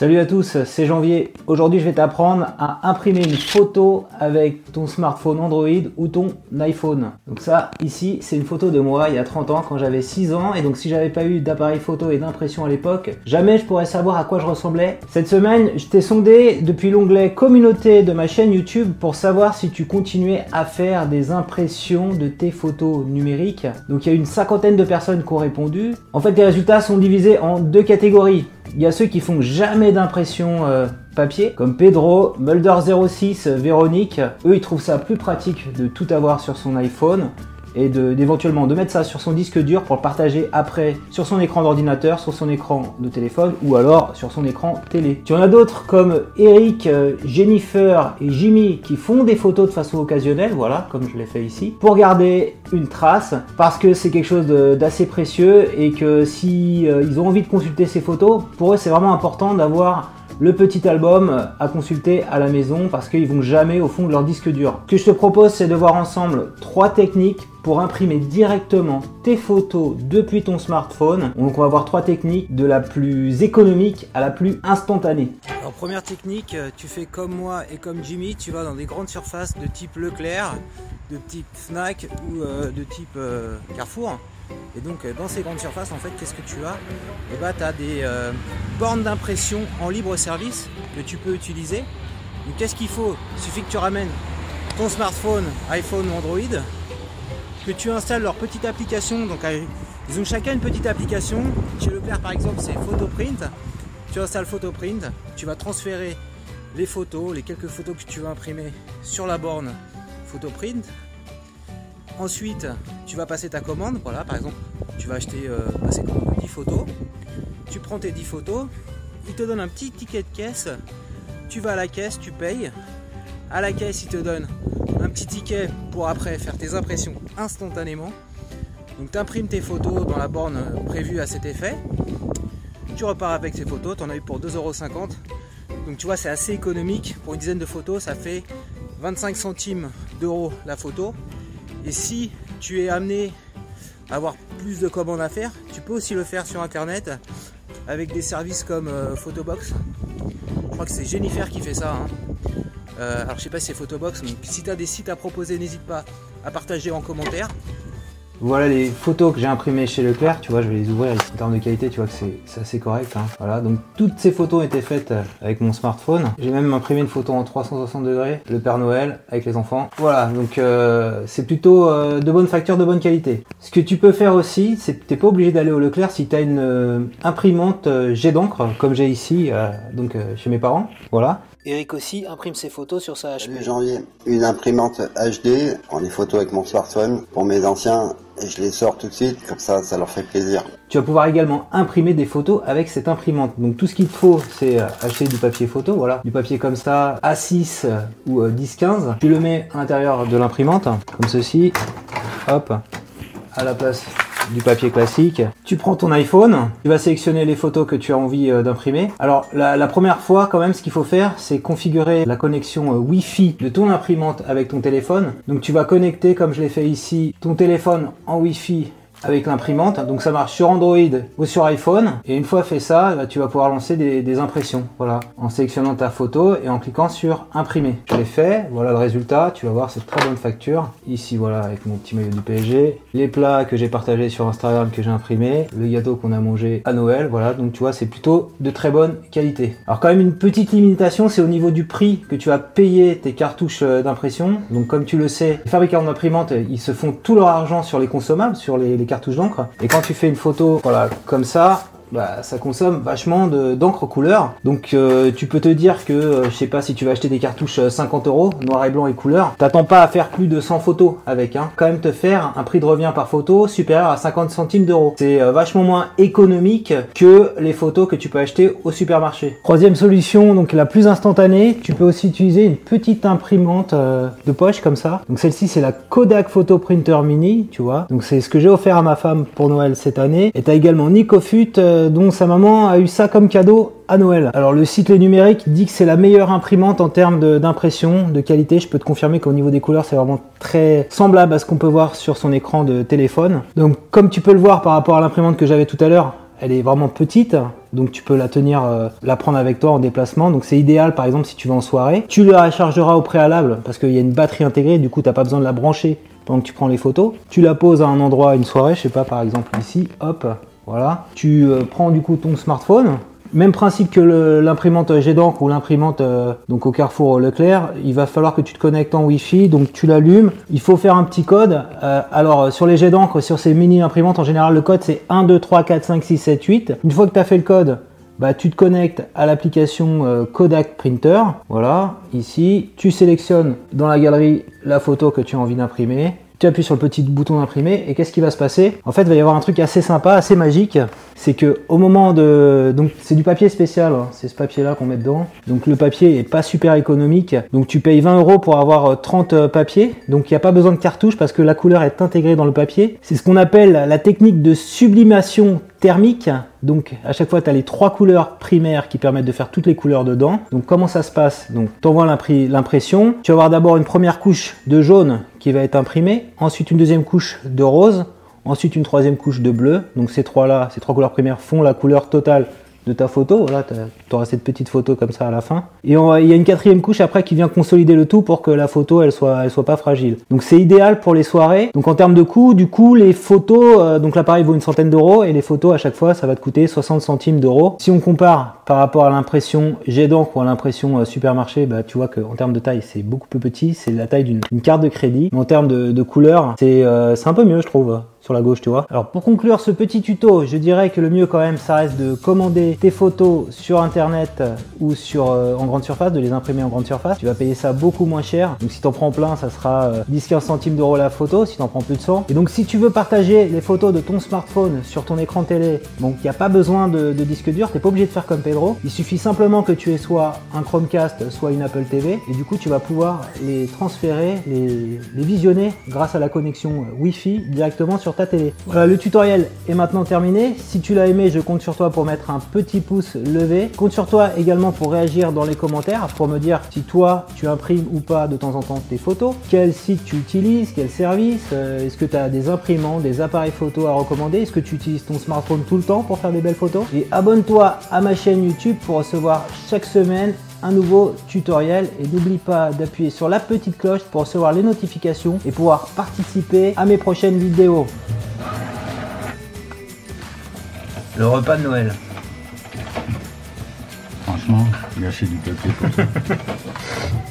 Salut à tous, c'est Janvier. Aujourd'hui, je vais t'apprendre à imprimer une photo avec ton smartphone Android ou ton iPhone. Donc ça, ici, c'est une photo de moi il y a 30 ans quand j'avais 6 ans. Et donc si j'avais pas eu d'appareil photo et d'impression à l'époque, jamais je pourrais savoir à quoi je ressemblais. Cette semaine, je t'ai sondé depuis l'onglet communauté de ma chaîne YouTube pour savoir si tu continuais à faire des impressions de tes photos numériques. Donc il y a une cinquantaine de personnes qui ont répondu. En fait, les résultats sont divisés en deux catégories. Il y a ceux qui font jamais d'impression euh, papier, comme Pedro, Mulder06, Véronique. Eux, ils trouvent ça plus pratique de tout avoir sur son iPhone et d'éventuellement de, mettre ça sur son disque dur pour le partager après sur son écran d'ordinateur, sur son écran de téléphone ou alors sur son écran télé. Tu en as d'autres comme Eric, euh, Jennifer et Jimmy qui font des photos de façon occasionnelle, voilà, comme je l'ai fait ici, pour garder une trace parce que c'est quelque chose d'assez précieux et que si euh, ils ont envie de consulter ces photos, pour eux c'est vraiment important d'avoir le petit album à consulter à la maison parce qu'ils vont jamais au fond de leur disque dur. Ce que je te propose, c'est de voir ensemble trois techniques pour imprimer directement tes photos depuis ton smartphone. Donc on va voir trois techniques de la plus économique à la plus instantanée. Alors première technique, tu fais comme moi et comme Jimmy, tu vas dans des grandes surfaces de type Leclerc, de type Fnac ou euh, de type euh, Carrefour. Et donc euh, dans ces grandes surfaces, en fait, qu'est-ce que tu as Et bah tu as des bornes d'impression en libre service que tu peux utiliser. Donc qu'est-ce qu'il faut? Il suffit que tu ramènes ton smartphone, iPhone ou Android, que tu installes leur petite application. Donc ils ont chacun une petite application. Chez Leclerc par exemple c'est Photoprint. Tu installes Photoprint, tu vas transférer les photos, les quelques photos que tu veux imprimer sur la borne Photoprint. Ensuite, tu vas passer ta commande. Voilà, par exemple, tu vas acheter, euh, passer commande 10 photos. Tu prends tes 10 photos. Il te donne un petit ticket de caisse. Tu vas à la caisse, tu payes. À la caisse, il te donne un petit ticket pour après faire tes impressions instantanément. Donc tu imprimes tes photos dans la borne prévue à cet effet. Tu repars avec ces photos, tu en as eu pour 2,50€. Donc tu vois c'est assez économique. Pour une dizaine de photos, ça fait 25 centimes d'euros la photo. Et si tu es amené à avoir plus de commandes à faire, tu peux aussi le faire sur internet avec des services comme euh, Photobox. Je crois que c'est Jennifer qui fait ça. Hein. Euh, alors je sais pas si c'est Photobox, mais si tu as des sites à proposer, n'hésite pas à partager en commentaire. Voilà les photos que j'ai imprimées chez Leclerc, tu vois, je vais les ouvrir en termes de qualité, tu vois que c'est assez correct. Hein. Voilà, donc toutes ces photos étaient faites euh, avec mon smartphone. J'ai même imprimé une photo en 360 degrés, le Père Noël avec les enfants. Voilà, donc euh, c'est plutôt euh, de bonne facture, de bonne qualité. Ce que tu peux faire aussi, c'est que t'es pas obligé d'aller au Leclerc si tu une imprimante jet d'encre, comme j'ai ici, donc chez mes parents. Voilà. Eric aussi imprime ses photos sur sa HP. janvier, une imprimante HD, prends des photos avec mon smartphone pour mes anciens et je les sors tout de suite, comme ça, ça leur fait plaisir. Tu vas pouvoir également imprimer des photos avec cette imprimante. Donc tout ce qu'il te faut, c'est euh, acheter du papier photo, voilà, du papier comme ça, A6 euh, ou 10-15. Euh, tu le mets à l'intérieur de l'imprimante, comme ceci, hop, à la place du papier classique. Tu prends ton iPhone, tu vas sélectionner les photos que tu as envie euh, d'imprimer. Alors la, première fois quand même ce qu'il faut faire c'est configurer la connexion euh, Wi-Fi de ton imprimante avec ton téléphone. Donc tu vas connecter comme je l'ai fait ici ton téléphone en Wi-Fi avec l'imprimante. Donc ça marche sur Android ou sur iPhone. Et une fois fait ça, bah, tu vas pouvoir lancer des, impressions. Voilà, en sélectionnant ta photo et en cliquant sur imprimer. Je l'ai fait. Voilà le résultat. Tu vas voir cette très bonne facture. Ici, voilà, avec mon petit maillot du PSG. Les plats que j'ai partagés sur Instagram que j'ai imprimé. Le gâteau qu'on a mangé à Noël. Voilà, donc tu vois, c'est plutôt de très bonne qualité. Alors quand même une petite limitation, c'est au niveau du prix que tu vas payer tes cartouches euh, d'impression. Donc comme tu le sais, les fabricants d'imprimantes, ils se font tout leur argent sur les consommables, sur les cartouche d'encre. Et quand tu fais une photo, voilà, comme ça, bah, ça consomme vachement d'encre couleur. Donc euh, tu peux te dire que, euh, je sais pas si tu vas acheter des cartouches 50 euh, euros, noir et blanc et couleur, t'attends pas à faire plus de 100 photos avec, hein. Quand même te faire un prix de revient par photo supérieur à 50 centimes d'euros. C'est vachement moins économique que les photos que tu peux acheter au supermarché. Troisième solution, donc la plus instantanée, tu peux aussi utiliser une petite imprimante de poche comme ça. Donc celle-ci c'est la Kodak Photo Printer Mini, tu vois. Donc c'est ce que j'ai offert à ma femme pour Noël cette année. Et t'as également Nikofut euh, dont sa maman a eu ça comme cadeau à Noël. Alors le site Les Numériques dit que c'est la meilleure imprimante en termes d'impression, de, qualité. Je peux te confirmer qu'au niveau des couleurs, c'est vraiment très semblable à ce qu'on peut voir sur son écran de téléphone. Donc comme tu peux le voir par rapport à l'imprimante que j'avais tout à l'heure, elle est vraiment petite. donc tu peux la tenir, euh, la prendre avec toi en déplacement. Donc c'est idéal par exemple si tu vas en soirée. Tu la rechargeras au préalable parce qu'il y a une batterie intégrée, du coup tu n'as pas besoin de la brancher pendant que tu prends les photos. Tu la poses à un endroit, une soirée, je sais pas par exemple ici, hop, voilà. Tu euh, prends du coup ton smartphone, même principe que l'imprimante d'encre ou l'imprimante euh, au Carrefour Leclerc, il va falloir que tu te connectes en Wi-Fi, donc tu l'allumes. Il faut faire un petit code. Euh, alors sur les jets d'encre, sur ces mini imprimantes, en général le code c'est 1, 2, 3, 4, 5, 6, 7, 8. Une fois que tu as fait le code, bah, tu te connectes à l'application euh, Kodak Printer. Voilà, ici, tu sélectionnes dans la galerie la photo que tu as envie d'imprimer tu appuies sur le petit bouton d'imprimer et qu'est-ce qui va se passer? En fait, il va y avoir un truc assez sympa, assez magique. C'est que au moment de. Donc, c'est du papier spécial, hein. c'est ce papier-là qu'on met dedans. Donc, le papier est pas super économique. Donc, tu payes 20 euros pour avoir 30 euh, euh, papiers. Donc, il n'y a pas besoin de cartouche parce que la couleur est intégrée dans le papier. C'est ce qu'on appelle la technique de sublimation thermique. Donc à chaque fois, tu as les trois couleurs primaires qui permettent de faire toutes les couleurs dedans. Donc comment ça se passe? Donc tu envoies l'impression. Tu vas avoir d'abord une première couche de jaune qui va être imprimée, ensuite une deuxième couche de rose, ensuite une troisième couche de bleu. Donc ces trois-là, ces trois couleurs primaires font la couleur totale de ta photo. Tu auras cette petite photo comme ça à la fin. Et il y a une quatrième couche après qui vient consolider le tout pour que la photo elle soit, elle soit pas fragile. Donc c'est idéal pour les soirées. Donc en termes de coût, du coup les photos, euh, donc l'appareil vaut une centaine d'euros et les photos à chaque fois ça va te coûter 60 centimes d'euros. Si on compare par rapport à l'impression jet d'encre ou à l'impression euh, supermarché, bah, tu vois qu'en termes de taille c'est beaucoup plus petit, c'est la taille d'une carte de crédit. Mais en termes de, couleur, c'est euh, un peu mieux je trouve sur la gauche, tu vois. Alors pour conclure ce petit tuto, je dirais que le mieux quand même, ça reste de commander tes photos sur internet ou sur euh, en grande surface, de les imprimer en grande surface. Tu vas payer ça beaucoup moins cher. Donc si t'en prends plein, ça sera 10-15 euh, centimes d'euros la photo, si t'en prends plus de 100. Et donc si tu veux partager les photos de ton smartphone sur ton écran télé, donc il n'y a pas besoin de, disque dur, t'es pas obligé de faire comme Pedro. Il suffit simplement que tu aies soit un Chromecast, soit une Apple TV, et du coup tu vas pouvoir les transférer, les, les visionner grâce à la connexion euh, Wi-Fi directement sur ta télé. Voilà, le tutoriel est maintenant terminé. Si tu l'as aimé, je compte sur toi pour mettre un petit pouce levé. Sur toi également pour réagir dans les commentaires, pour me dire si toi tu imprimes ou pas de temps en temps tes photos, quel site tu utilises, quel service, euh, est-ce que tu as des imprimantes, des appareils photo à recommander, est-ce que tu utilises ton smartphone tout le temps pour faire des belles photos. Et abonne-toi à ma chaîne YouTube pour recevoir chaque semaine un nouveau tutoriel et n'oublie pas d'appuyer sur la petite cloche pour recevoir les notifications et pouvoir participer à mes prochaines vidéos. Le repas de Noël. Franchement, du papier pour ça.